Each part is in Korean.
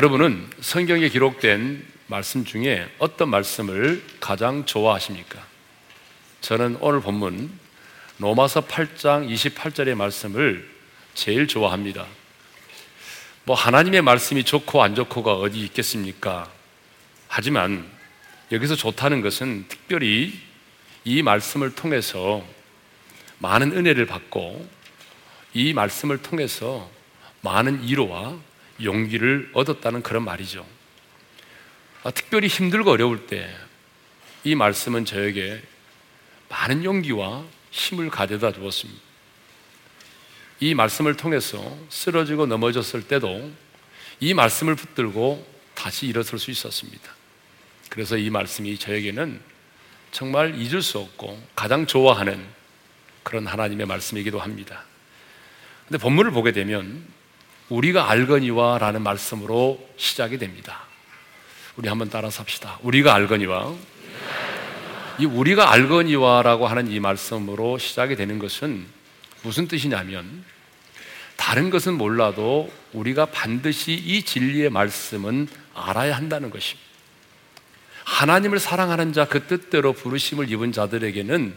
여러분은 성경에 기록된 말씀 중에 어떤 말씀을 가장 좋아하십니까? 저는 오늘 본문 로마서 8장 28절의 말씀을 제일 좋아합니다. 뭐 하나님의 말씀이 좋고 안 좋고가 어디 있겠습니까? 하지만 여기서 좋다는 것은 특별히 이 말씀을 통해서 많은 은혜를 받고 이 말씀을 통해서 많은 위로와 용기를 얻었다는 그런 말이죠. 아, 특별히 힘들고 어려울 때 이 말씀은 저에게 많은 용기와 힘을 가져다 주었습니다. 이 말씀을 통해서 쓰러지고 넘어졌을 때도 이 말씀을 붙들고 다시 일어설 수 있었습니다. 그래서 이 말씀이 저에게는 정말 잊을 수 없고 가장 좋아하는 그런 하나님의 말씀이기도 합니다. 근데 본문을 보게 되면 우리가 알거니와 라는 말씀으로 시작이 됩니다. 우리 한번 따라서 합시다. 우리가 알거니와 이 우리가 알거니와 라고 하는 이 말씀으로 시작이 되는 것은 무슨 뜻이냐면 다른 것은 몰라도 우리가 반드시 이 진리의 말씀은 알아야 한다는 것입니다. 하나님을 사랑하는 자, 그 뜻대로 부르심을 입은 자들에게는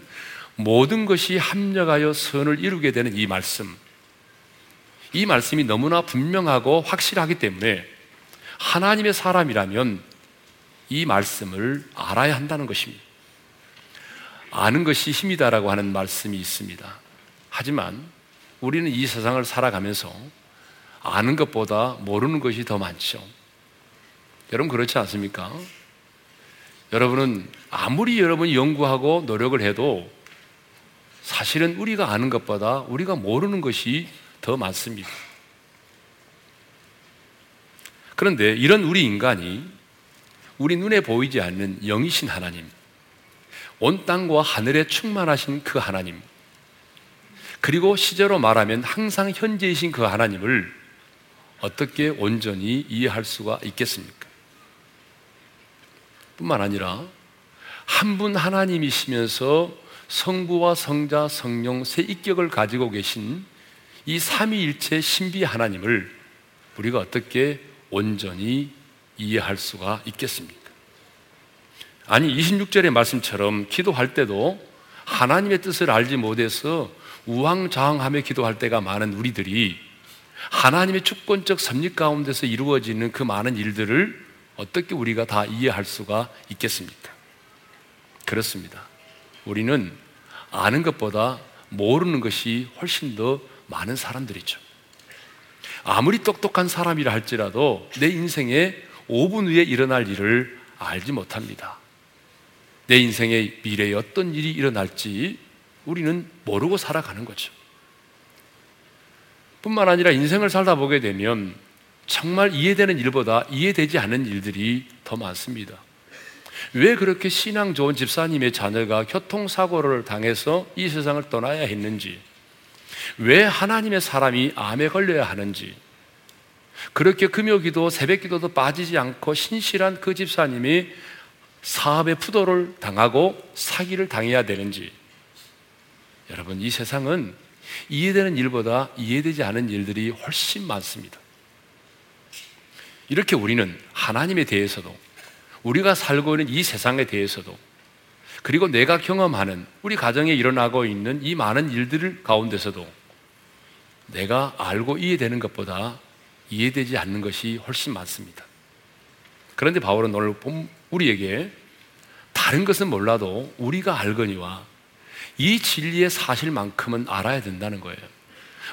모든 것이 합력하여 선을 이루게 되는 이 말씀. 이 말씀이 너무나 분명하고 확실하기 때문에 하나님의 사람이라면 이 말씀을 알아야 한다는 것입니다. 아는 것이 힘이다라고 하는 말씀이 있습니다. 하지만 우리는 이 세상을 살아가면서 아는 것보다 모르는 것이 더 많죠. 여러분 그렇지 않습니까? 여러분은 아무리 여러분이 연구하고 노력을 해도 사실은 우리가 아는 것보다 우리가 모르는 것이 더 많습니다. 그런데 이런 우리 인간이 우리 눈에 보이지 않는 영이신 하나님, 온 땅과 하늘에 충만하신 그 하나님, 그리고 시제로 말하면 항상 현재이신 그 하나님을 어떻게 온전히 이해할 수가 있겠습니까? 뿐만 아니라 한 분 하나님이시면서 성부와 성자, 성령 세 입격을 가지고 계신 이 삼위일체 신비 하나님을 우리가 어떻게 온전히 이해할 수가 있겠습니까? 아니 26절의 말씀처럼 기도할 때도 하나님의 뜻을 알지 못해서 우왕좌왕하며 기도할 때가 많은 우리들이 하나님의 주권적 섭리 가운데서 이루어지는 그 많은 일들을 어떻게 우리가 다 이해할 수가 있겠습니까? 그렇습니다. 우리는 아는 것보다 모르는 것이 훨씬 더 많은 사람들이죠. 아무리 똑똑한 사람이라 할지라도 내 인생에 5분 후에 일어날 일을 알지 못합니다. 내 인생의 미래에 어떤 일이 일어날지 우리는 모르고 살아가는 거죠. 뿐만 아니라 인생을 살다 보게 되면 정말 이해되는 일보다 이해되지 않는 일들이 더 많습니다. 왜 그렇게 신앙 좋은 집사님의 자녀가 교통사고를 당해서 이 세상을 떠나야 했는지, 왜 하나님의 사람이 암에 걸려야 하는지, 그렇게 금요기도 새벽기도도 빠지지 않고 신실한 그 집사님이 사업의 부도를 당하고 사기를 당해야 되는지, 여러분, 이 세상은 이해되는 일보다 이해되지 않은 일들이 훨씬 많습니다. 이렇게 우리는 하나님에 대해서도 우리가 살고 있는 이 세상에 대해서도 그리고 내가 경험하는 우리 가정에 일어나고 있는 이 많은 일들 가운데서도 내가 알고 이해되는 것보다 이해되지 않는 것이 훨씬 많습니다. 그런데 바울은 오늘 우리에게 다른 것은 몰라도 우리가 알거니와 이 진리의 사실만큼은 알아야 된다는 거예요.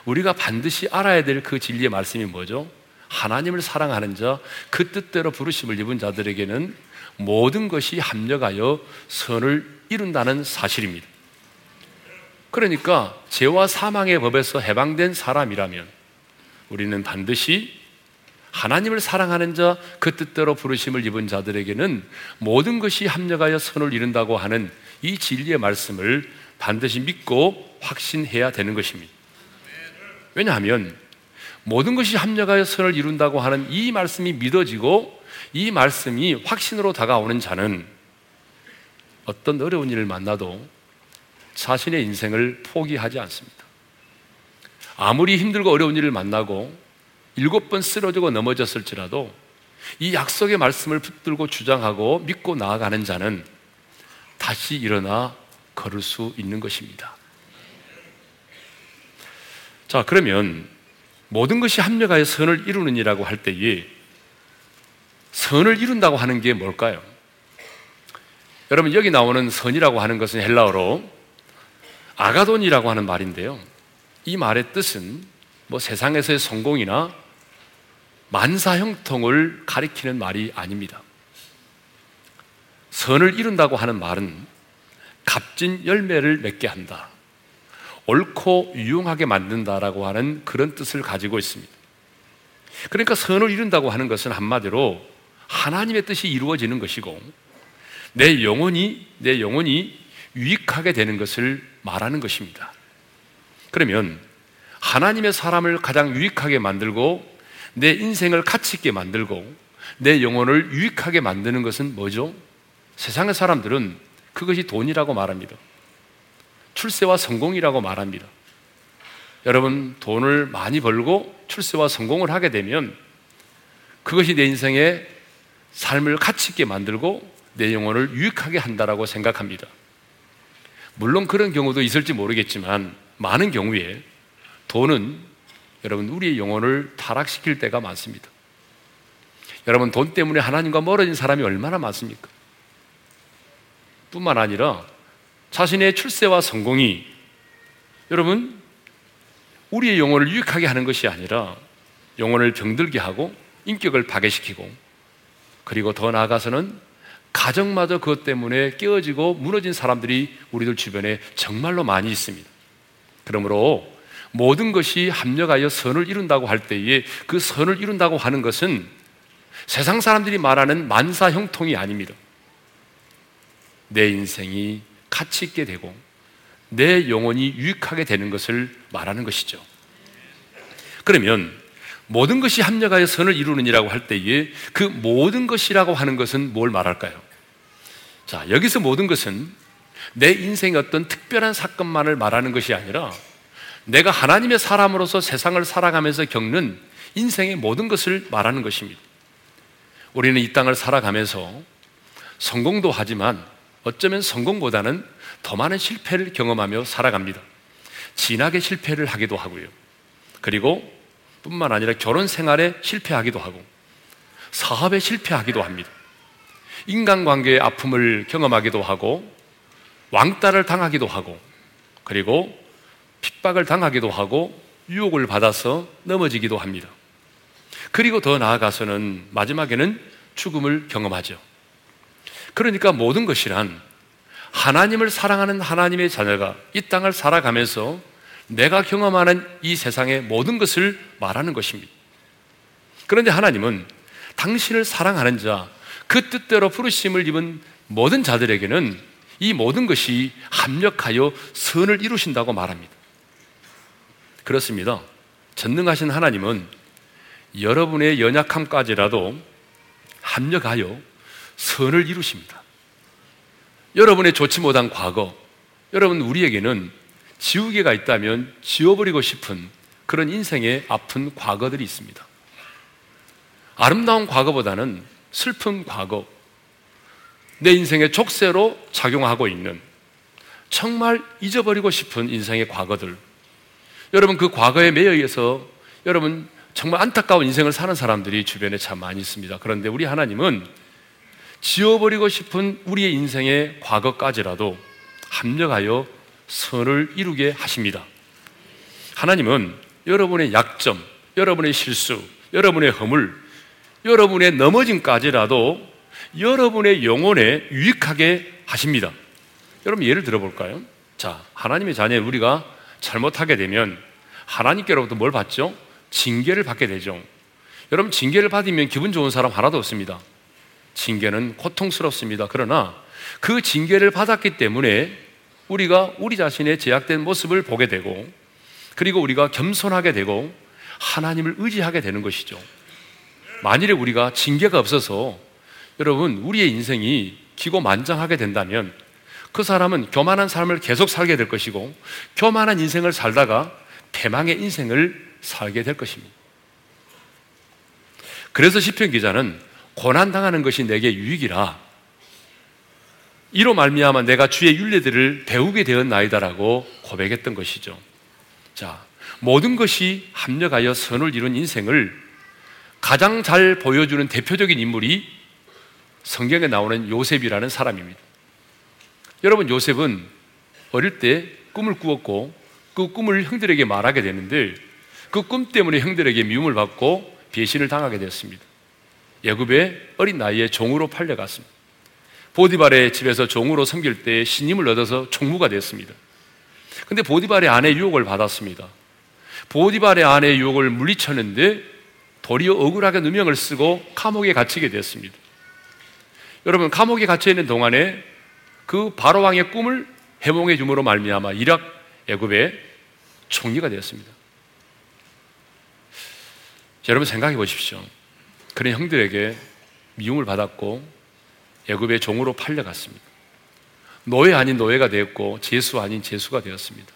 우리가 반드시 알아야 될 그 진리의 말씀이 뭐죠? 하나님을 사랑하는 자, 그 뜻대로 부르심을 입은 자들에게는 모든 것이 합력하여 선을 이룬다는 사실입니다. 그러니까 죄와 사망의 법에서 해방된 사람이라면 우리는 반드시 하나님을 사랑하는 자, 그 뜻대로 부르심을 입은 자들에게는 모든 것이 합력하여 선을 이룬다고 하는 이 진리의 말씀을 반드시 믿고 확신해야 되는 것입니다. 왜냐하면 모든 것이 합력하여 선을 이룬다고 하는 이 말씀이 믿어지고 이 말씀이 확신으로 다가오는 자는 어떤 어려운 일을 만나도 자신의 인생을 포기하지 않습니다. 아무리 힘들고 어려운 일을 만나고 일곱 번 쓰러지고 넘어졌을지라도 이 약속의 말씀을 붙들고 주장하고 믿고 나아가는 자는 다시 일어나 걸을 수 있는 것입니다. 자, 그러면 모든 것이 합력하여 선을 이루느니라고 할 때에 선을 이룬다고 하는 게 뭘까요? 여러분, 여기 나오는 선이라고 하는 것은 헬라어로 아가돈이라고 하는 말인데요. 이 말의 뜻은 뭐 세상에서의 성공이나 만사 형통을 가리키는 말이 아닙니다. 선을 이룬다고 하는 말은 값진 열매를 맺게 한다. 옳고 유용하게 만든다라고 하는 그런 뜻을 가지고 있습니다. 그러니까 선을 이룬다고 하는 것은 한마디로 하나님의 뜻이 이루어지는 것이고 내 영혼이 내 영혼이 유익하게 되는 것을 말하는 것입니다. 그러면 하나님의 사람을 가장 유익하게 만들고 내 인생을 가치 있게 만들고 내 영혼을 유익하게 만드는 것은 뭐죠? 세상의 사람들은 그것이 돈이라고 말합니다. 출세와 성공이라고 말합니다. 여러분, 돈을 많이 벌고 출세와 성공을 하게 되면 그것이 내 인생의 삶을 가치 있게 만들고 내 영혼을 유익하게 한다라고 생각합니다. 물론 그런 경우도 있을지 모르겠지만 많은 경우에 돈은 여러분 우리의 영혼을 타락시킬 때가 많습니다. 여러분 돈 때문에 하나님과 멀어진 사람이 얼마나 많습니까? 뿐만 아니라 자신의 출세와 성공이 여러분 우리의 영혼을 유익하게 하는 것이 아니라 영혼을 병들게 하고 인격을 파괴시키고 그리고 더 나아가서는 가정마저 그것 때문에 깨어지고 무너진 사람들이 우리들 주변에 정말로 많이 있습니다. 그러므로 모든 것이 합력하여 선을 이룬다고 할 때에 그 선을 이룬다고 하는 것은 세상 사람들이 말하는 만사 형통이 아닙니다. 내 인생이 가치 있게 되고 내 영혼이 유익하게 되는 것을 말하는 것이죠. 그러면 모든 것이 합력하여 선을 이루느니라고 할 때에 그 모든 것이라고 하는 것은 뭘 말할까요? 자, 여기서 모든 것은 내 인생의 어떤 특별한 사건만을 말하는 것이 아니라 내가 하나님의 사람으로서 세상을 살아가면서 겪는 인생의 모든 것을 말하는 것입니다. 우리는 이 땅을 살아가면서 성공도 하지만 어쩌면 성공보다는 더 많은 실패를 경험하며 살아갑니다. 진하게 실패를 하기도 하고요. 그리고 뿐만 아니라 결혼 생활에 실패하기도 하고 사업에 실패하기도 합니다. 인간관계의 아픔을 경험하기도 하고 왕따를 당하기도 하고 그리고 핍박을 당하기도 하고 유혹을 받아서 넘어지기도 합니다. 그리고 더 나아가서는 마지막에는 죽음을 경험하죠. 그러니까 모든 것이란 하나님을 사랑하는 하나님의 자녀가 이 땅을 살아가면서 내가 경험하는 이 세상의 모든 것을 말하는 것입니다. 그런데 하나님은 당신을 사랑하는 자, 그 뜻대로 부르심을 입은 모든 자들에게는 이 모든 것이 합력하여 선을 이루신다고 말합니다. 그렇습니다. 전능하신 하나님은 여러분의 연약함까지라도 합력하여 선을 이루십니다. 여러분의 좋지 못한 과거, 여러분 우리에게는 지우개가 있다면 지워버리고 싶은 그런 인생의 아픈 과거들이 있습니다. 아름다운 과거보다는 슬픈 과거, 내 인생의 족쇄로 작용하고 있는 정말 잊어버리고 싶은 인생의 과거들. 여러분 그 과거에 매여 있어서 여러분 정말 안타까운 인생을 사는 사람들이 주변에 참 많이 있습니다. 그런데 우리 하나님은 지워버리고 싶은 우리의 인생의 과거까지라도 합력하여 선을 이루게 하십니다. 하나님은 여러분의 약점, 여러분의 실수, 여러분의 허물, 여러분의 넘어짐까지라도 여러분의 영혼에 유익하게 하십니다. 여러분 예를 들어볼까요? 자, 하나님의 자녀 우리가 잘못하게 되면 하나님께로부터 뭘 받죠? 징계를 받게 되죠. 여러분 징계를 받으면 기분 좋은 사람 하나도 없습니다. 징계는 고통스럽습니다. 그러나 그 징계를 받았기 때문에 우리가 우리 자신의 제약된 모습을 보게 되고 그리고 우리가 겸손하게 되고 하나님을 의지하게 되는 것이죠. 만일에 우리가 징계가 없어서 여러분 우리의 인생이 기고만장하게 된다면 그 사람은 교만한 삶을 계속 살게 될 것이고 교만한 인생을 살다가 대망의 인생을 살게 될 것입니다. 그래서 시편 기자는 고난 당하는 것이 내게 유익이라 이로 말미암아 내가 주의 윤례들을 배우게 되었나이다라고 고백했던 것이죠. 자, 모든 것이 합력하여 선을 이룬 인생을 가장 잘 보여주는 대표적인 인물이 성경에 나오는 요셉이라는 사람입니다. 여러분, 요셉은 어릴 때 꿈을 꾸었고 그 꿈을 형들에게 말하게 되는데 그 꿈 때문에 형들에게 미움을 받고 배신을 당하게 되었습니다. 예굽의 어린 나이에 종으로 팔려갔습니다. 보디발의 집에서 종으로 섬길 때 신임을 얻어서 총무가 됐습니다. 근데 보디발의 아내 유혹을 받았습니다. 보디발의 아내 유혹을 물리쳤는데 도리어 억울하게 누명을 쓰고 감옥에 갇히게 됐습니다. 여러분 감옥에 갇혀 있는 동안에 그 바로 왕의 꿈을 해몽해 줌으로 말미암아 이락 애굽의 총리가 되었습니다. 여러분 생각해 보십시오. 그런 형들에게 미움을 받았고 애굽의 종으로 팔려갔습니다. 노예 아닌 노예가 되었고 제수 아닌 제수가 되었습니다.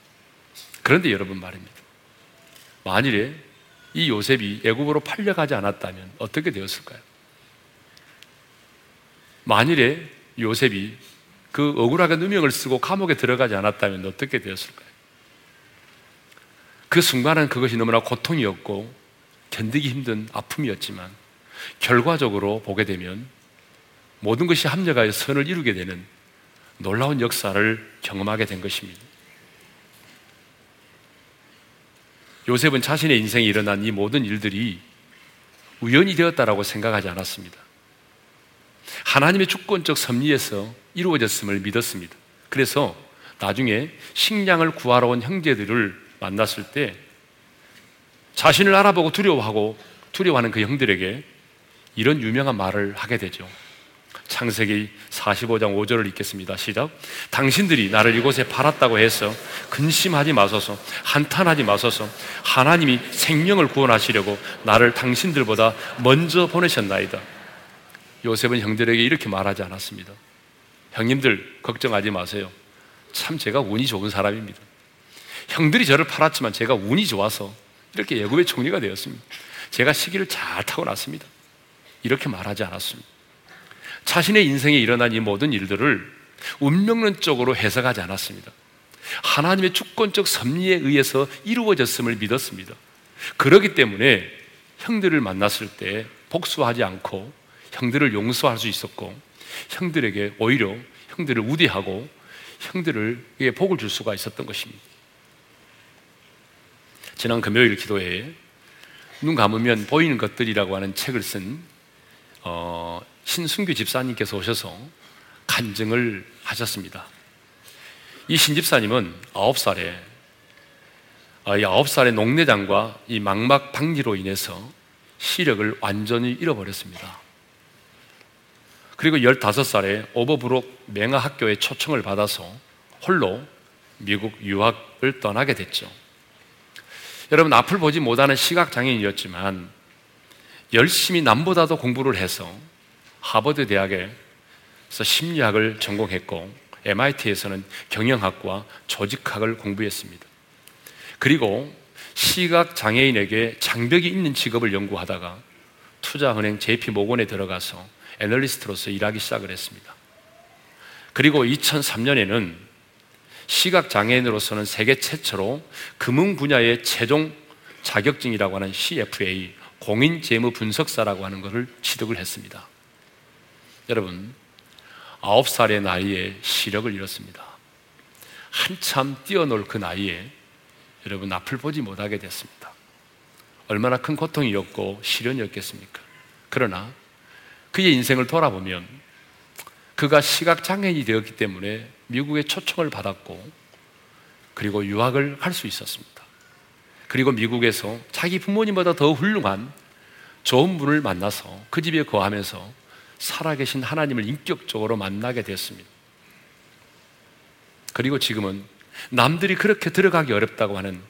그런데 여러분 말입니다. 만일에 이 요셉이 애굽으로 팔려가지 않았다면 어떻게 되었을까요? 만일에 요셉이 그 억울하게 누명을 쓰고 감옥에 들어가지 않았다면 어떻게 되었을까요? 그 순간은 그것이 너무나 고통이었고 견디기 힘든 아픔이었지만 결과적으로 보게 되면 모든 것이 합력하여 선을 이루게 되는 놀라운 역사를 경험하게 된 것입니다. 요셉은 자신의 인생에 일어난 이 모든 일들이 우연이 되었다라고 생각하지 않았습니다. 하나님의 주권적 섭리에서 이루어졌음을 믿었습니다. 그래서 나중에 식량을 구하러 온 형제들을 만났을 때 자신을 알아보고 두려워하고 두려워하는 그 형들에게 이런 유명한 말을 하게 되죠. 창세기 45장 5절을 읽겠습니다. 시작. 당신들이 나를 이곳에 팔았다고 해서 근심하지 마소서, 한탄하지 마소서. 하나님이 생명을 구원하시려고 나를 당신들보다 먼저 보내셨나이다. 요셉은 형들에게 이렇게 말하지 않았습니다. 형님들 걱정하지 마세요. 참 제가 운이 좋은 사람입니다. 형들이 저를 팔았지만 제가 운이 좋아서 이렇게 예굽의 총리가 되었습니다. 제가 시기를 잘 타고 났습니다. 이렇게 말하지 않았습니다. 자신의 인생에 일어난 이 모든 일들을 운명론적으로 해석하지 않았습니다. 하나님의 주권적 섭리에 의해서 이루어졌음을 믿었습니다. 그러기 때문에 형들을 만났을 때 복수하지 않고 형들을 용서할 수 있었고 형들에게 오히려 형들을 우대하고 형들에게 복을 줄 수가 있었던 것입니다. 지난 금요일 기도회에 눈 감으면 보이는 것들이라고 하는 책을 쓴 어, 신순규 집사님께서 오셔서 간증을 하셨습니다. 이 신집사님은 아홉 살에 아, 이 아홉 살의 녹내장과 이 망막 박리로 인해서 시력을 완전히 잃어버렸습니다. 그리고 15살에 오버브록 맹아 학교에 초청을 받아서 홀로 미국 유학을 떠나게 됐죠. 여러분, 앞을 보지 못하는 시각장애인이었지만 열심히 남보다도 공부를 해서 하버드 대학에서 심리학을 전공했고 MIT에서는 경영학과 조직학을 공부했습니다. 그리고 시각 장애인에게 장벽이 있는 직업을 연구하다가 투자은행 JP 모건에 들어가서 애널리스트로서 일하기 시작을 했습니다. 그리고 2003년에는 시각 장애인으로서는 세계 최초로 금융 분야의 최종 자격증이라고 하는 CFA 공인 재무 분석사라고 하는 것을 취득을 했습니다. 여러분, 아홉 살의 나이에 시력을 잃었습니다. 한참 뛰어놀 그 나이에 여러분 앞을 보지 못하게 됐습니다. 얼마나 큰 고통이었고 시련이었겠습니까? 그러나 그의 인생을 돌아보면 그가 시각장애인이 되었기 때문에 미국의 초청을 받았고 그리고 유학을 할 수 있었습니다. 그리고 미국에서 자기 부모님보다 더 훌륭한 좋은 분을 만나서 그 집에 거하면서 살아계신 하나님을 인격적으로 만나게 됐습니다. 그리고 지금은 남들이 그렇게 들어가기 어렵다고 하는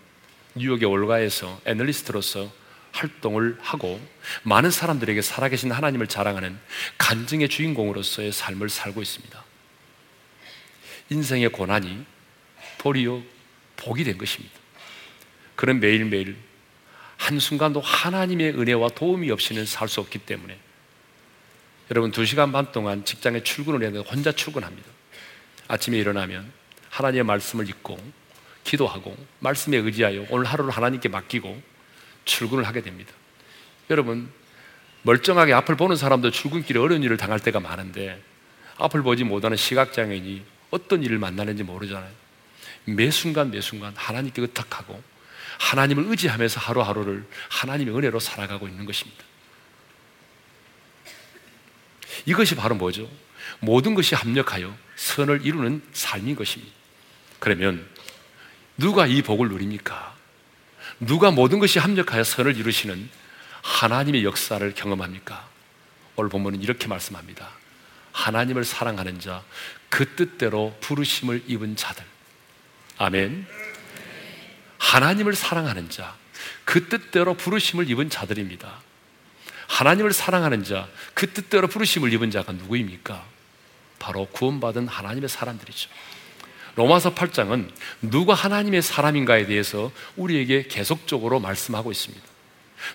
뉴욕의 올가에서 애널리스트로서 활동을 하고 많은 사람들에게 살아계신 하나님을 자랑하는 간증의 주인공으로서의 삶을 살고 있습니다. 인생의 고난이 도리어 복이 된 것입니다. 그는 매일매일 한순간도 하나님의 은혜와 도움이 없이는 살 수 없기 때문에 여러분 두 시간 반 동안 직장에 출근을 해야 혼자 출근합니다. 아침에 일어나면 하나님의 말씀을 읽고 기도하고 말씀에 의지하여 오늘 하루를 하나님께 맡기고 출근을 하게 됩니다. 여러분 멀쩡하게 앞을 보는 사람도 출근길에 어려운 일을 당할 때가 많은데 앞을 보지 못하는 시각장애인이 어떤 일을 만나는지 모르잖아요. 매 순간 매 순간 하나님께 의탁하고 하나님을 의지하면서 하루하루를 하나님의 은혜로 살아가고 있는 것입니다. 이것이 바로 뭐죠? 모든 것이 합력하여 선을 이루는 삶인 것입니다. 그러면 누가 이 복을 누립니까? 누가 모든 것이 합력하여 선을 이루시는 하나님의 역사를 경험합니까? 오늘 본문은 이렇게 말씀합니다. 하나님을 사랑하는 자, 그 뜻대로 부르심을 입은 자들. 아멘. 하나님을 사랑하는 자, 그 뜻대로 부르심을 입은 자들입니다. 하나님을 사랑하는 자, 그 뜻대로 부르심을 입은 자가 누구입니까? 바로 구원받은 하나님의 사람들이죠. 로마서 8장은 누가 하나님의 사람인가에 대해서 우리에게 계속적으로 말씀하고 있습니다.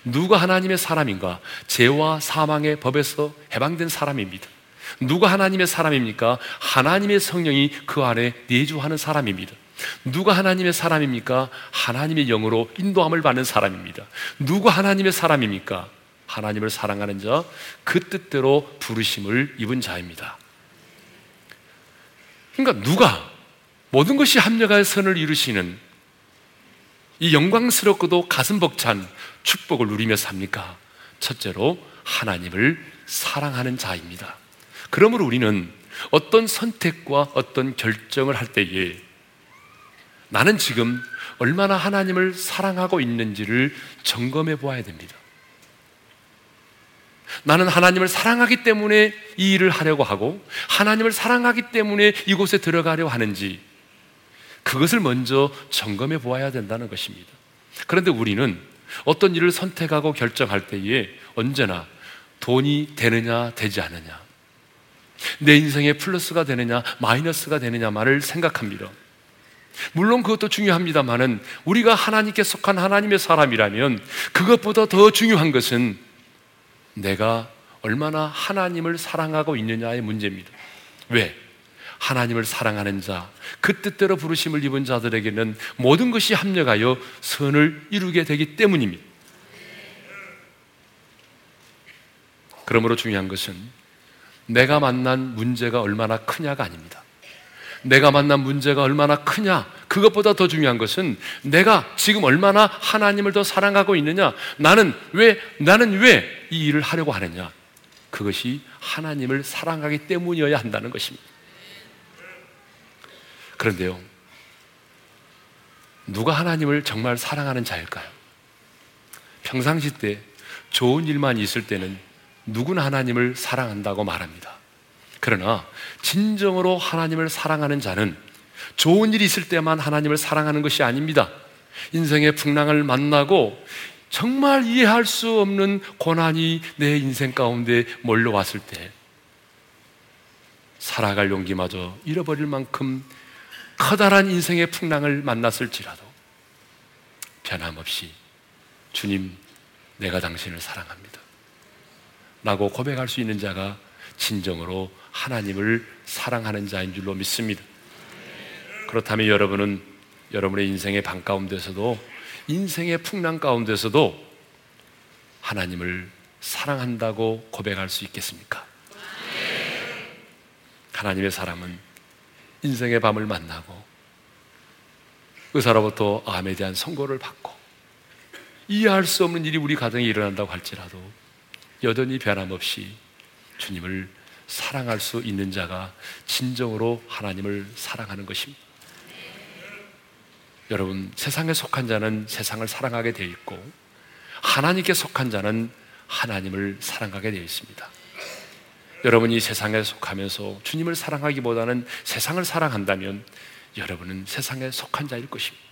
누가 하나님의 사람인가? 죄와 사망의 법에서 해방된 사람입니다. 누가 하나님의 사람입니까? 하나님의 성령이 그 안에 내주하는 사람입니다. 누가 하나님의 사람입니까? 하나님의 영으로 인도함을 받는 사람입니다. 누가 하나님의 사람입니까? 하나님을 사랑하는 자, 그 뜻대로 부르심을 입은 자입니다. 그러니까 누가 모든 것이 합력하여 선을 이루시는 이 영광스럽고도 가슴 벅찬 축복을 누리며 삽니까? 첫째로 하나님을 사랑하는 자입니다. 그러므로 우리는 어떤 선택과 어떤 결정을 할 때에 나는 지금 얼마나 하나님을 사랑하고 있는지를 점검해 보아야 됩니다. 나는 하나님을 사랑하기 때문에 이 일을 하려고 하고 하나님을 사랑하기 때문에 이곳에 들어가려 하는지 그것을 먼저 점검해 보아야 된다는 것입니다. 그런데 우리는 어떤 일을 선택하고 결정할 때에 언제나 돈이 되느냐 되지 않느냐 내 인생에 플러스가 되느냐 마이너스가 되느냐만을 생각합니다. 물론 그것도 중요합니다만은 우리가 하나님께 속한 하나님의 사람이라면 그것보다 더 중요한 것은 내가 얼마나 하나님을 사랑하고 있느냐의 문제입니다. 왜? 하나님을 사랑하는 자, 그 뜻대로 부르심을 입은 자들에게는 모든 것이 합력하여 선을 이루게 되기 때문입니다. 그러므로 중요한 것은 내가 만난 문제가 얼마나 크냐가 아닙니다. 내가 만난 문제가 얼마나 크냐, 그것보다 더 중요한 것은 내가 지금 얼마나 하나님을 더 사랑하고 있느냐, 나는 왜, 나는 왜 이 일을 하려고 하느냐, 그것이 하나님을 사랑하기 때문이어야 한다는 것입니다. 그런데요, 누가 하나님을 정말 사랑하는 자일까요? 평상시 때 좋은 일만 있을 때는 누구나 하나님을 사랑한다고 말합니다. 그러나 진정으로 하나님을 사랑하는 자는 좋은 일이 있을 때만 하나님을 사랑하는 것이 아닙니다. 인생의 풍랑을 만나고 정말 이해할 수 없는 고난이 내 인생 가운데 몰려왔을 때 살아갈 용기마저 잃어버릴 만큼 커다란 인생의 풍랑을 만났을지라도 변함없이 주님, 내가 당신을 사랑합니다. 라고 고백할 수 있는 자가 진정으로 하나님을 사랑하는 자인 줄로 믿습니다. 그렇다면 여러분은 여러분의 인생의 방 가운데서도 인생의 풍랑 가운데서도 하나님을 사랑한다고 고백할 수 있겠습니까? 하나님의 사람은 인생의 밤을 만나고 의사로부터 암에 대한 선고를 받고 이해할 수 없는 일이 우리 가정에 일어난다고 할지라도 여전히 변함없이 주님을 사랑할 수 있는 자가 진정으로 하나님을 사랑하는 것입니다. 여러분, 세상에 속한 자는 세상을 사랑하게 되어 있고, 하나님께 속한 자는 하나님을 사랑하게 되어 있습니다. 여러분이 세상에 속하면서 주님을 사랑하기보다는 세상을 사랑한다면 여러분은 세상에 속한 자일 것입니다.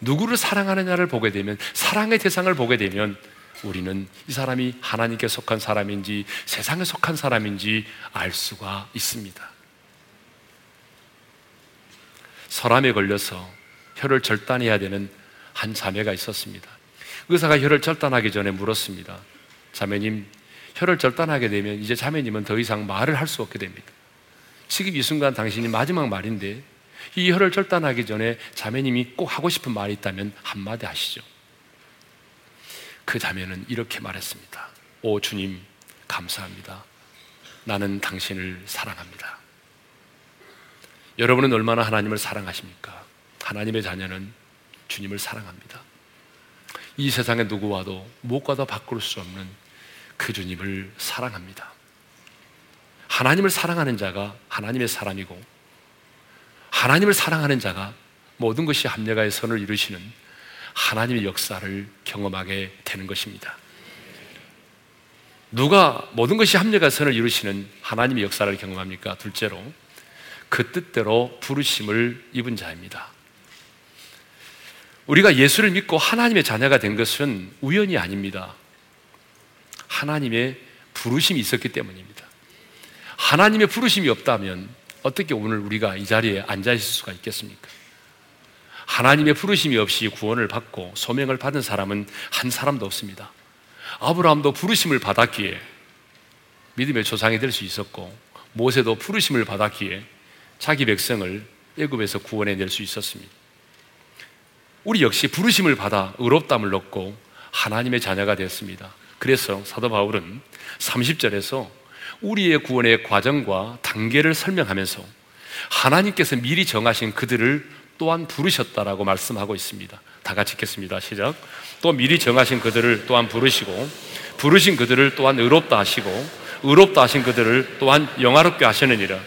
누구를 사랑하느냐를 보게 되면 사랑의 대상을 보게 되면 우리는 이 사람이 하나님께 속한 사람인지 세상에 속한 사람인지 알 수가 있습니다. 설암에 걸려서 혀를 절단해야 되는 한 자매가 있었습니다. 의사가 혀를 절단하기 전에 물었습니다. 자매님, 혀를 절단하게 되면 이제 자매님은 더 이상 말을 할 수 없게 됩니다. 지금 이 순간 당신이 마지막 말인데 이 혀를 절단하기 전에 자매님이 꼭 하고 싶은 말이 있다면 한마디 하시죠. 그 자매는 이렇게 말했습니다. 오 주님, 감사합니다. 나는 당신을 사랑합니다. 여러분은 얼마나 하나님을 사랑하십니까? 하나님의 자녀는 주님을 사랑합니다. 이 세상의 누구와도 무엇과도 바꿀 수 없는 그 주님을 사랑합니다. 하나님을 사랑하는 자가 하나님의 사람이고 하나님을 사랑하는 자가 모든 것이 합력하여 선을 이루시는 하나님의 역사를 경험하게 되는 것입니다. 누가 모든 것이 합력하여 선을 이루시는 하나님의 역사를 경험합니까? 둘째로 그 뜻대로 부르심을 입은 자입니다. 우리가 예수를 믿고 하나님의 자녀가 된 것은 우연이 아닙니다. 하나님의 부르심이 있었기 때문입니다. 하나님의 부르심이 없다면 어떻게 오늘 우리가 이 자리에 앉아 있을 수가 있겠습니까? 하나님의 부르심이 없이 구원을 받고 소명을 받은 사람은 한 사람도 없습니다. 아브라함도 부르심을 받았기에 믿음의 조상이 될 수 있었고 모세도 부르심을 받았기에 자기 백성을 애굽에서 구원해 낼 수 있었습니다. 우리 역시 부르심을 받아 의롭담을 얻고 하나님의 자녀가 되었습니다. 그래서 사도 바울은 30절에서 우리의 구원의 과정과 단계를 설명하면서 하나님께서 미리 정하신 그들을 또한 부르셨다라고 말씀하고 있습니다. 다 같이 읽겠습니다. 시작. 또 미리 정하신 그들을 또한 부르시고 부르신 그들을 또한 의롭다 하시고 의롭다 하신 그들을 또한 영화롭게 하시느니라.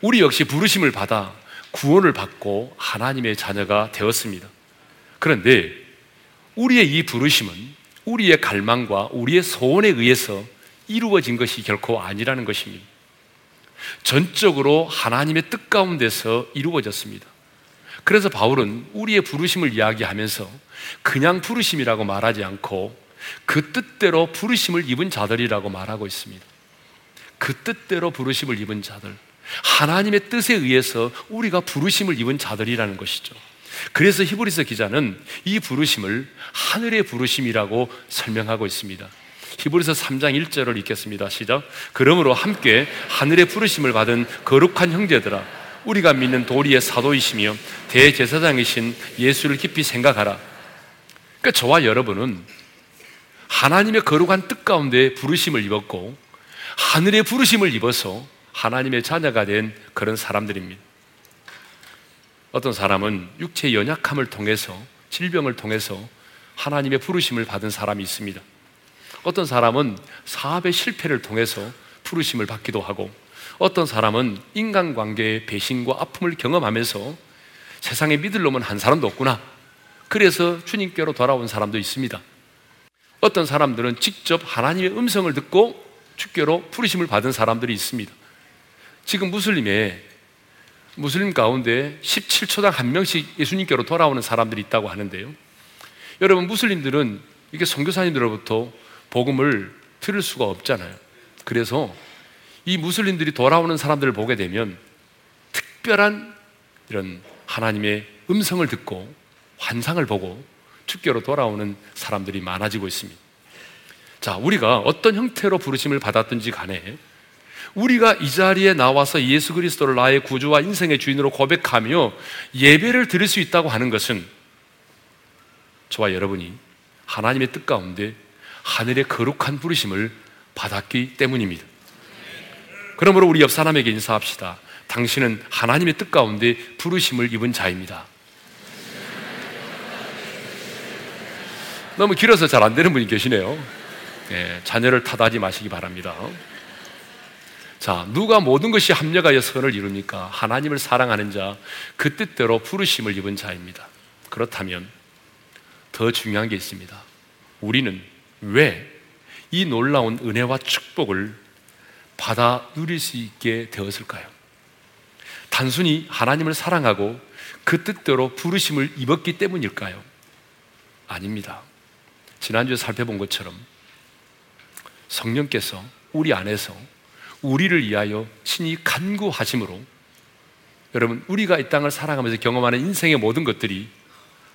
우리 역시 부르심을 받아 구원을 받고 하나님의 자녀가 되었습니다. 그런데 우리의 이 부르심은 우리의 갈망과 우리의 소원에 의해서 이루어진 것이 결코 아니라는 것입니다. 전적으로 하나님의 뜻 가운데서 이루어졌습니다. 그래서 바울은 우리의 부르심을 이야기하면서 그냥 부르심이라고 말하지 않고 그 뜻대로 부르심을 입은 자들이라고 말하고 있습니다. 그 뜻대로 부르심을 입은 자들. 하나님의 뜻에 의해서 우리가 부르심을 입은 자들이라는 것이죠. 그래서 히브리서 기자는 이 부르심을 하늘의 부르심이라고 설명하고 있습니다. 히브리서 3장 1절을 읽겠습니다. 시작. 그러므로 함께 하늘의 부르심을 받은 거룩한 형제들아 우리가 믿는 도리의 사도이시며 대제사장이신 예수를 깊이 생각하라. 그러니까 저와 여러분은 하나님의 거룩한 뜻 가운데 부르심을 입었고 하늘의 부르심을 입어서 하나님의 자녀가 된 그런 사람들입니다. 어떤 사람은 육체의 연약함을 통해서 질병을 통해서 하나님의 부르심을 받은 사람이 있습니다. 어떤 사람은 사업의 실패를 통해서 부르심을 받기도 하고 어떤 사람은 인간관계의 배신과 아픔을 경험하면서 세상에 믿을 놈은 한 사람도 없구나. 그래서 주님께로 돌아온 사람도 있습니다. 어떤 사람들은 직접 하나님의 음성을 듣고 주께로 부르심을 받은 사람들이 있습니다. 지금 무슬림에 무슬림 가운데 17초당 한 명씩 예수님께로 돌아오는 사람들이 있다고 하는데요. 여러분 무슬림들은 이게 선교사님들로부터 복음을 들을 수가 없잖아요. 그래서 이 무슬림들이 돌아오는 사람들을 보게 되면 특별한 이런 하나님의 음성을 듣고 환상을 보고 축교로 돌아오는 사람들이 많아지고 있습니다. 자, 우리가 어떤 형태로 부르심을 받았든지 간에 우리가 이 자리에 나와서 예수 그리스도를 나의 구주와 인생의 주인으로 고백하며 예배를 드릴 수 있다고 하는 것은 저와 여러분이 하나님의 뜻 가운데 하늘의 거룩한 부르심을 받았기 때문입니다. 그러므로 우리 옆 사람에게 인사합시다. 당신은 하나님의 뜻 가운데 부르심을 입은 자입니다. 너무 길어서 잘 안 되는 분이 계시네요. 네, 자녀를 타다지 마시기 바랍니다. 자, 누가 모든 것이 합력하여 선을 이룹니까? 하나님을 사랑하는 자, 그 뜻대로 부르심을 입은 자입니다. 그렇다면 더 중요한 게 있습니다. 우리는 왜 이 놀라운 은혜와 축복을 받아 누릴 수 있게 되었을까요? 단순히 하나님을 사랑하고 그 뜻대로 부르심을 입었기 때문일까요? 아닙니다. 지난주에 살펴본 것처럼 성령께서 우리 안에서 우리를 위하여 친히 간구하심으로 여러분 우리가 이 땅을 살아가면서 경험하는 인생의 모든 것들이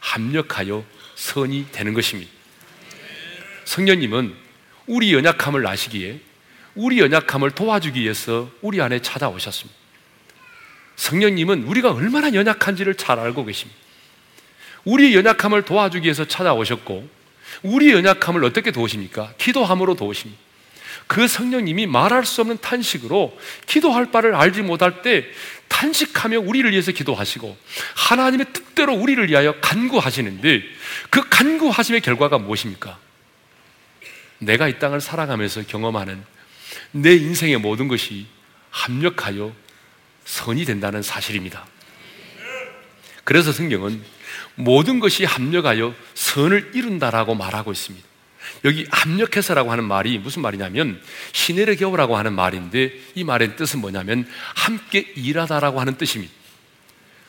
합력하여 선이 되는 것입니다. 성령님은 우리 연약함을 아시기에 우리 연약함을 도와주기 위해서 우리 안에 찾아오셨습니다. 성령님은 우리가 얼마나 연약한지를 잘 알고 계십니다. 우리 연약함을 도와주기 위해서 찾아오셨고 우리 연약함을 어떻게 도우십니까? 기도함으로 도우십니다. 그 성령님이 말할 수 없는 탄식으로 기도할 바를 알지 못할 때 탄식하며 우리를 위해서 기도하시고 하나님의 뜻대로 우리를 위하여 간구하시는데 그 간구하심의 결과가 무엇입니까? 내가 이 땅을 살아가면서 경험하는 내 인생의 모든 것이 합력하여 선이 된다는 사실입니다. 그래서 성경은 모든 것이 합력하여 선을 이룬다라고 말하고 있습니다. 여기 합력해서라고 하는 말이 무슨 말이냐면 시내를 겨우라고 하는 말인데 이 말의 뜻은 뭐냐면 함께 일하다라고 하는 뜻입니다.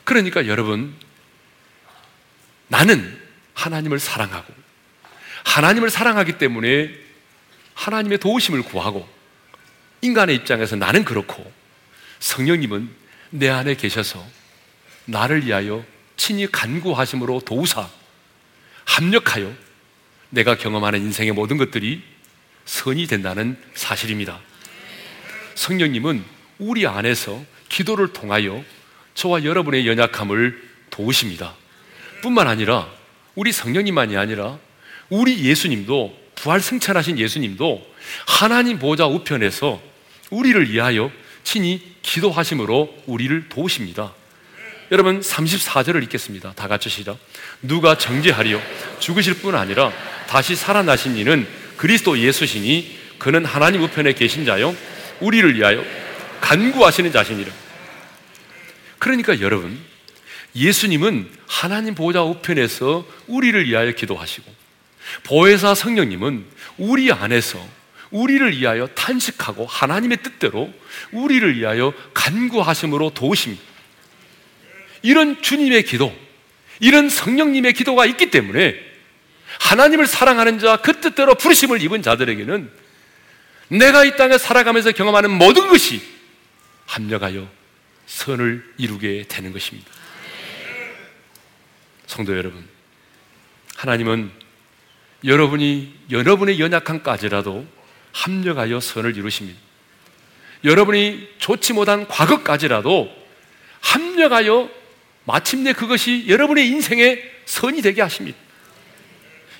그러니까 여러분 나는 하나님을 사랑하고 하나님을 사랑하기 때문에 하나님의 도우심을 구하고 인간의 입장에서 나는 그렇고 성령님은 내 안에 계셔서 나를 위하여 친히 간구하심으로 도우사 합력하여 내가 경험하는 인생의 모든 것들이 선이 된다는 사실입니다. 성령님은 우리 안에서 기도를 통하여 저와 여러분의 연약함을 도우십니다. 뿐만 아니라 우리 성령님만이 아니라 우리 예수님도 부활 승천하신 예수님도 하나님 보좌 우편에서 우리를 위하여 친히 기도하심으로 우리를 도우십니다. 여러분 34절을 읽겠습니다. 다 같이 시작. 누가 정죄하리요 죽으실 뿐 아니라 다시 살아나신 이는 그리스도 예수시니 그는 하나님 우편에 계신 자요 우리를 위하여 간구하시는 자신이라. 그러니까 여러분 예수님은 하나님 보좌 우편에서 우리를 위하여 기도하시고 보혜사 성령님은 우리 안에서 우리를 위하여 탄식하고 하나님의 뜻대로 우리를 위하여 간구하심으로 도우십니다. 이런 주님의 기도, 이런 성령님의 기도가 있기 때문에 하나님을 사랑하는 자, 그 뜻대로 부르심을 입은 자들에게는 내가 이 땅에 살아가면서 경험하는 모든 것이 합력하여 선을 이루게 되는 것입니다. 성도 여러분, 하나님은 여러분이 여러분의 연약함까지라도 합력하여 선을 이루십니다. 여러분이 좋지 못한 과거까지라도 합력하여 마침내 그것이 여러분의 인생의 선이 되게 하십니다.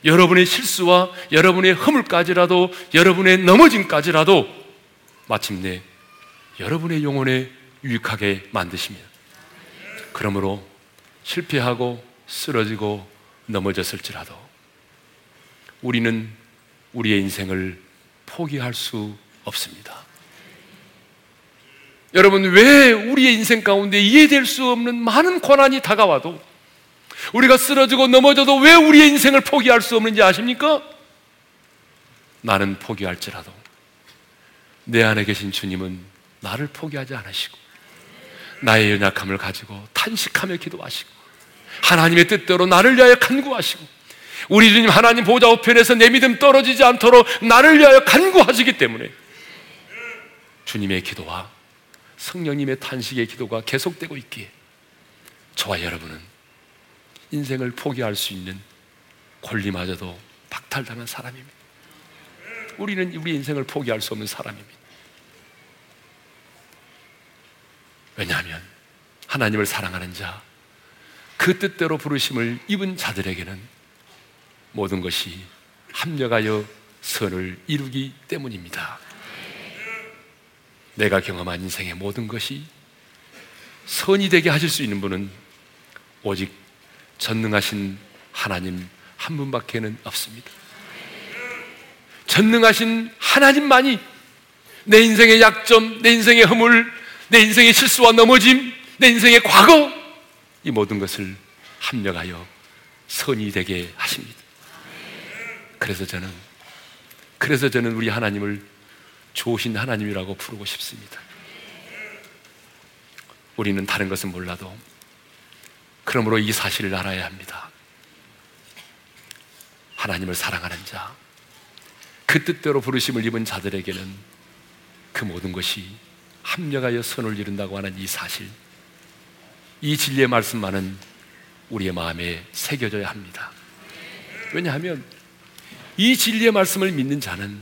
여러분의 실수와 여러분의 허물까지라도 여러분의 넘어짐까지라도 마침내 여러분의 영혼에 유익하게 만드십니다. 그러므로 실패하고 쓰러지고 넘어졌을지라도 우리는 우리의 인생을 포기할 수 없습니다. 여러분, 왜 우리의 인생 가운데 이해될 수 없는 많은 고난이 다가와도 우리가 쓰러지고 넘어져도 왜 우리의 인생을 포기할 수 없는지 아십니까? 나는 포기할지라도 내 안에 계신 주님은 나를 포기하지 않으시고 나의 연약함을 가지고 탄식하며 기도하시고 하나님의 뜻대로 나를 위하여 간구하시고 우리 주님 하나님 보좌 우편에서 내 믿음 떨어지지 않도록 나를 위하여 간구하시기 때문에 주님의 기도와 성령님의 탄식의 기도가 계속되고 있기에 저와 여러분은 인생을 포기할 수 있는 권리마저도 박탈당한 사람입니다. 우리는 우리 인생을 포기할 수 없는 사람입니다. 왜냐하면 하나님을 사랑하는 자, 그 뜻대로 부르심을 입은 자들에게는 모든 것이 합력하여 선을 이루기 때문입니다. 내가 경험한 인생의 모든 것이 선이 되게 하실 수 있는 분은 오직 전능하신 하나님 한 분밖에는 없습니다. 전능하신 하나님만이 내 인생의 약점, 내 인생의 허물, 내 인생의 실수와 넘어짐, 내 인생의 과거, 이 모든 것을 합력하여 선이 되게 하십니다. 그래서 저는, 그래서 저는 우리 하나님을 좋으신 하나님이라고 부르고 싶습니다. 우리는 다른 것은 몰라도 그러므로 이 사실을 알아야 합니다. 하나님을 사랑하는 자, 그 뜻대로 부르심을 입은 자들에게는 그 모든 것이 합력하여 선을 이룬다고 하는 이 사실, 이 진리의 말씀만은 우리의 마음에 새겨져야 합니다. 왜냐하면 이 진리의 말씀을 믿는 자는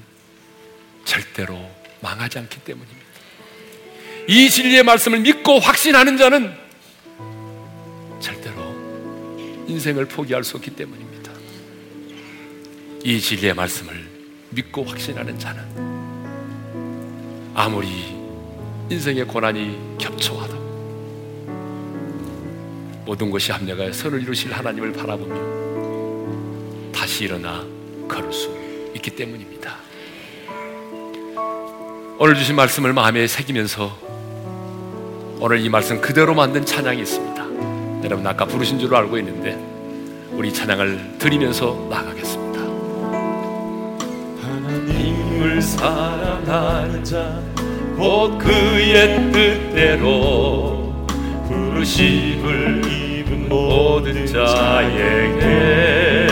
절대로 망하지 않기 때문입니다. 이 진리의 말씀을 믿고 확신하는 자는 절대로 인생을 포기할 수 없기 때문입니다. 이 진리의 말씀을 믿고 확신하는 자는 아무리 인생의 고난이 겹쳐와도 모든 것이 합력하여 선을 이루실 하나님을 바라보며 다시 일어나 걸을 수 있기 때문입니다. 오늘 주신 말씀을 마음에 새기면서 오늘 이 말씀 그대로 만든 찬양이 있습니다. 여러분 아까 부르신 줄 알고 있는데 우리 찬양을 드리면서 나가겠습니다. 하나님을 사랑하는 자곧 그의 뜻대로 부르심을 입은 모든 자에게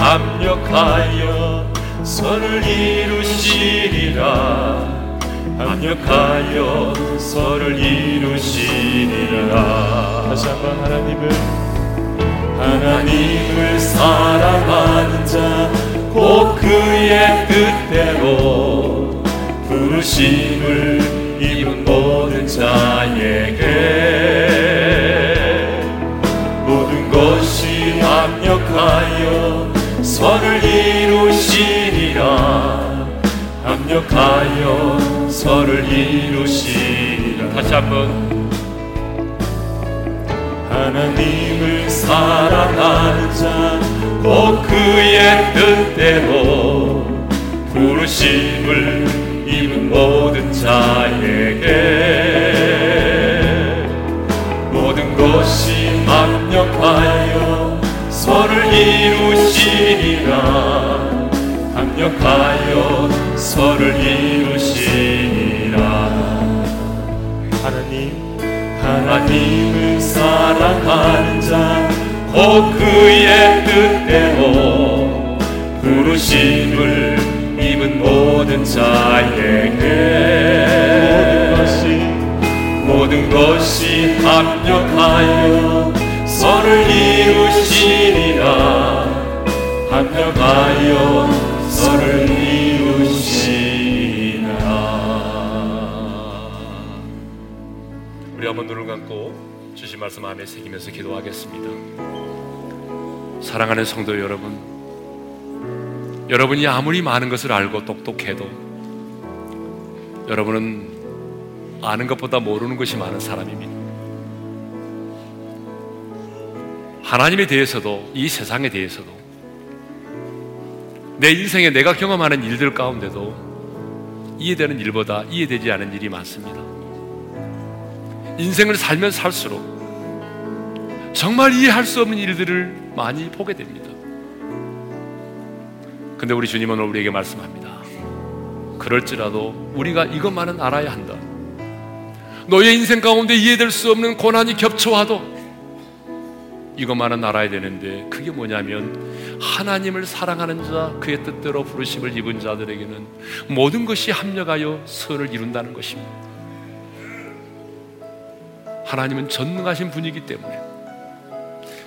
합력하여 선을 이루시리라. 합력하여 선을 이루시리라. 다시 한번 하나님을 하나님을 사랑하는 자 곧 그의 뜻대로 부르심을 입은 모든 자에게 모든 것이 합력하여 선을 이루시리라. 합력하여 선을 이루시리라. 다시 한번. 하나님을 사랑하는 자곧 그의 뜻대로 부르심을 입은 모든 자에게 모든 것이 합력하여 선을 이루시리라. 합력하여 선을 이루시리라. 하나님 하나님을 사랑하는 자곧 그의 뜻대로 부르심을 입은 모든 자에게 모든 것이 합력하여 선을 이루시리라 합력하여 선을 이루시리라 우리 한번 눈을 감고 주신 말씀 마음에 새기면서 기도하겠습니다. 사랑하는 성도 여러분, 여러분이 아무리 많은 것을 알고 똑똑해도 여러분은 아는 것보다 모르는 것이 많은 사람입니다. 하나님에 대해서도 이 세상에 대해서도 내 인생에 내가 경험하는 일들 가운데도 이해되는 일보다 이해되지 않은 일이 많습니다. 인생을 살면 살수록 정말 이해할 수 없는 일들을 많이 보게 됩니다. 근데 우리 주님은 우리에게 말씀합니다. 그럴지라도 우리가 이것만은 알아야 한다. 너의 인생 가운데 이해될 수 없는 고난이 겹쳐와도 이것만은 알아야 되는데 그게 뭐냐면 하나님을 사랑하는 자 그의 뜻대로 부르심을 입은 자들에게는 모든 것이 합력하여 선을 이룬다는 것입니다. 하나님은 전능하신 분이기 때문에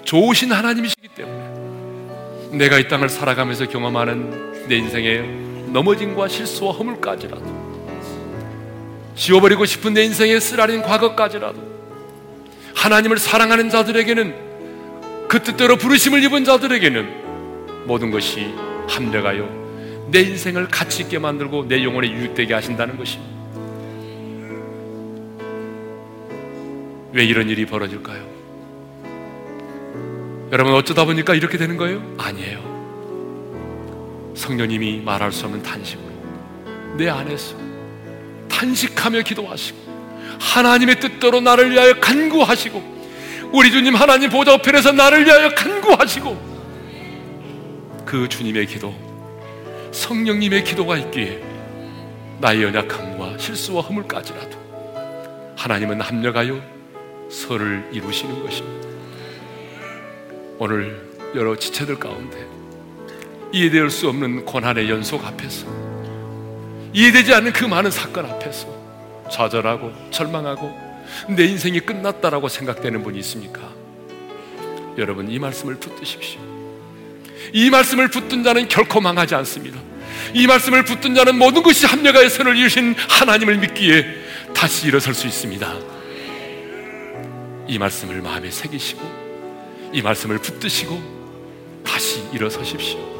좋으신 하나님이시기 때문에 내가 이 땅을 살아가면서 경험하는 내 인생의 넘어짐과 실수와 허물까지라도 지워버리고 싶은 내 인생의 쓰라린 과거까지라도 하나님을 사랑하는 자들에게는 그 뜻대로 부르심을 입은 자들에게는 모든 것이 합력하여 내 인생을 가치 있게 만들고 내 영혼에 유익되게 하신다는 것입니다. 왜 이런 일이 벌어질까요? 여러분 어쩌다 보니까 이렇게 되는 거예요? 아니에요. 성령님이 말할 수 없는 탄식으로 내 안에서 탄식하며 기도하시고 하나님의 뜻대로 나를 위하여 간구하시고 우리 주님 하나님 보좌 편에서 나를 위하여 간구하시고 그 주님의 기도 성령님의 기도가 있기에 나의 연약함과 실수와 허물까지라도 하나님은 합력하여 설을 이루시는 것입니다. 오늘 여러 지체들 가운데 이해될 수 없는 고난의 연속 앞에서 이해되지 않는 그 많은 사건 앞에서 좌절하고 절망하고 내 인생이 끝났다라고 생각되는 분이 있습니까? 여러분 이 말씀을 붙드십시오. 이 말씀을 붙든 자는 결코 망하지 않습니다. 이 말씀을 붙든 자는 모든 것이 합력하여 선을 이루신 하나님을 믿기에 다시 일어설 수 있습니다. 이 말씀을 마음에 새기시고 이 말씀을 붙드시고 다시 일어서십시오.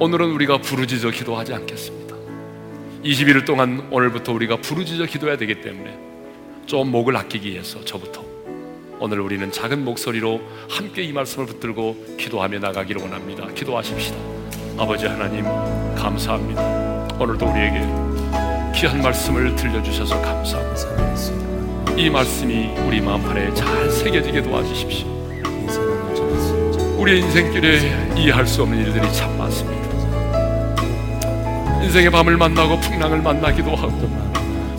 오늘은 우리가 부르짖어 기도하지 않겠습니다. 21일 동안 오늘부터 우리가 부르짖어 기도해야 되기 때문에 좀 목을 아끼기 위해서 저부터 오늘 우리는 작은 목소리로 함께 이 말씀을 붙들고 기도하며 나가기를 원합니다. 기도하십시다. 아버지 하나님 감사합니다. 오늘도 우리에게 귀한 말씀을 들려주셔서 감사합니다. 이 말씀이 우리 마음판에 잘 새겨지게 도와주십시오. 우리 인생길에 이해할 수 없는 일들이 참 많습니다. 인생의 밤을 만나고 풍랑을 만나기도 하고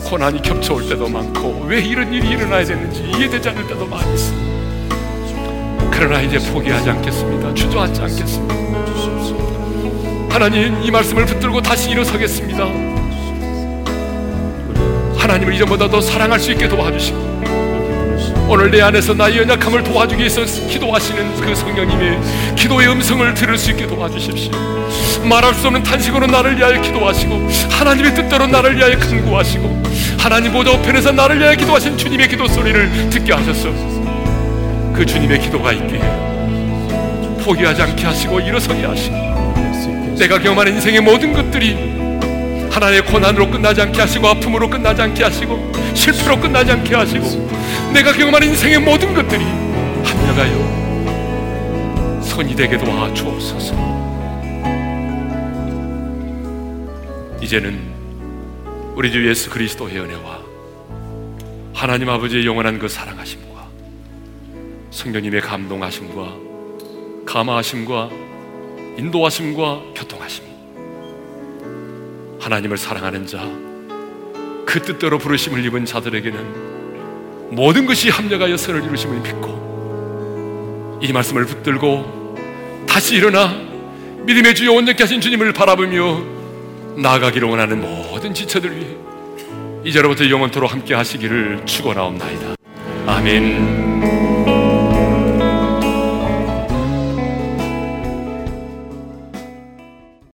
고난이 겹쳐올 때도 많고 왜 이런 일이 일어나야 되는지 이해되지 않을 때도 많이 있습니다. 그러나 이제 포기하지 않겠습니다. 주저앉지 않겠습니다. 하나님 이 말씀을 붙들고 다시 일어서겠습니다. 하나님을 이전보다 더 사랑할 수 있게 도와주시고 오늘 내 안에서 나의 연약함을 도와주기 위해서 기도하시는 그 성령님의 기도의 음성을 들을 수 있게 도와주십시오. 말할 수 없는 탄식으로 나를 위하여 기도하시고 하나님의 뜻대로 나를 위하여 간구하시고 하나님 보좌 우편에서 나를 위하여 기도하신 주님의 기도 소리를 듣게 하셔서. 그 주님의 기도가 있게 포기하지 않게 하시고 일어서게 하시고 내가 경험하는 인생의 모든 것들이 하나의 고난으로 끝나지 않게 하시고 아픔으로 끝나지 않게 하시고 실패로 끝나지 않게 하시고 내가 경험하는 인생의 모든 것들이 합력하여 선이 되게 도와 주옵소서. 이제는 우리 주 예수 그리스도의 은혜와 하나님 아버지의 영원한 그 사랑하심과 성령님의 감동하심과 감화하심과 인도하심과 교통하심. 하나님을 사랑하는 자, 그 뜻대로 부르심을 입은 자들에게는 모든 것이 합력하여 선을 이루심을 믿고 이 말씀을 붙들고 다시 일어나 믿음의 주여 온전케 하신 주님을 바라보며 나아가기를 원하는 모든 지체들 위해 이제로부터 영원토록 함께 하시기를 축원하옵나이다. 아멘.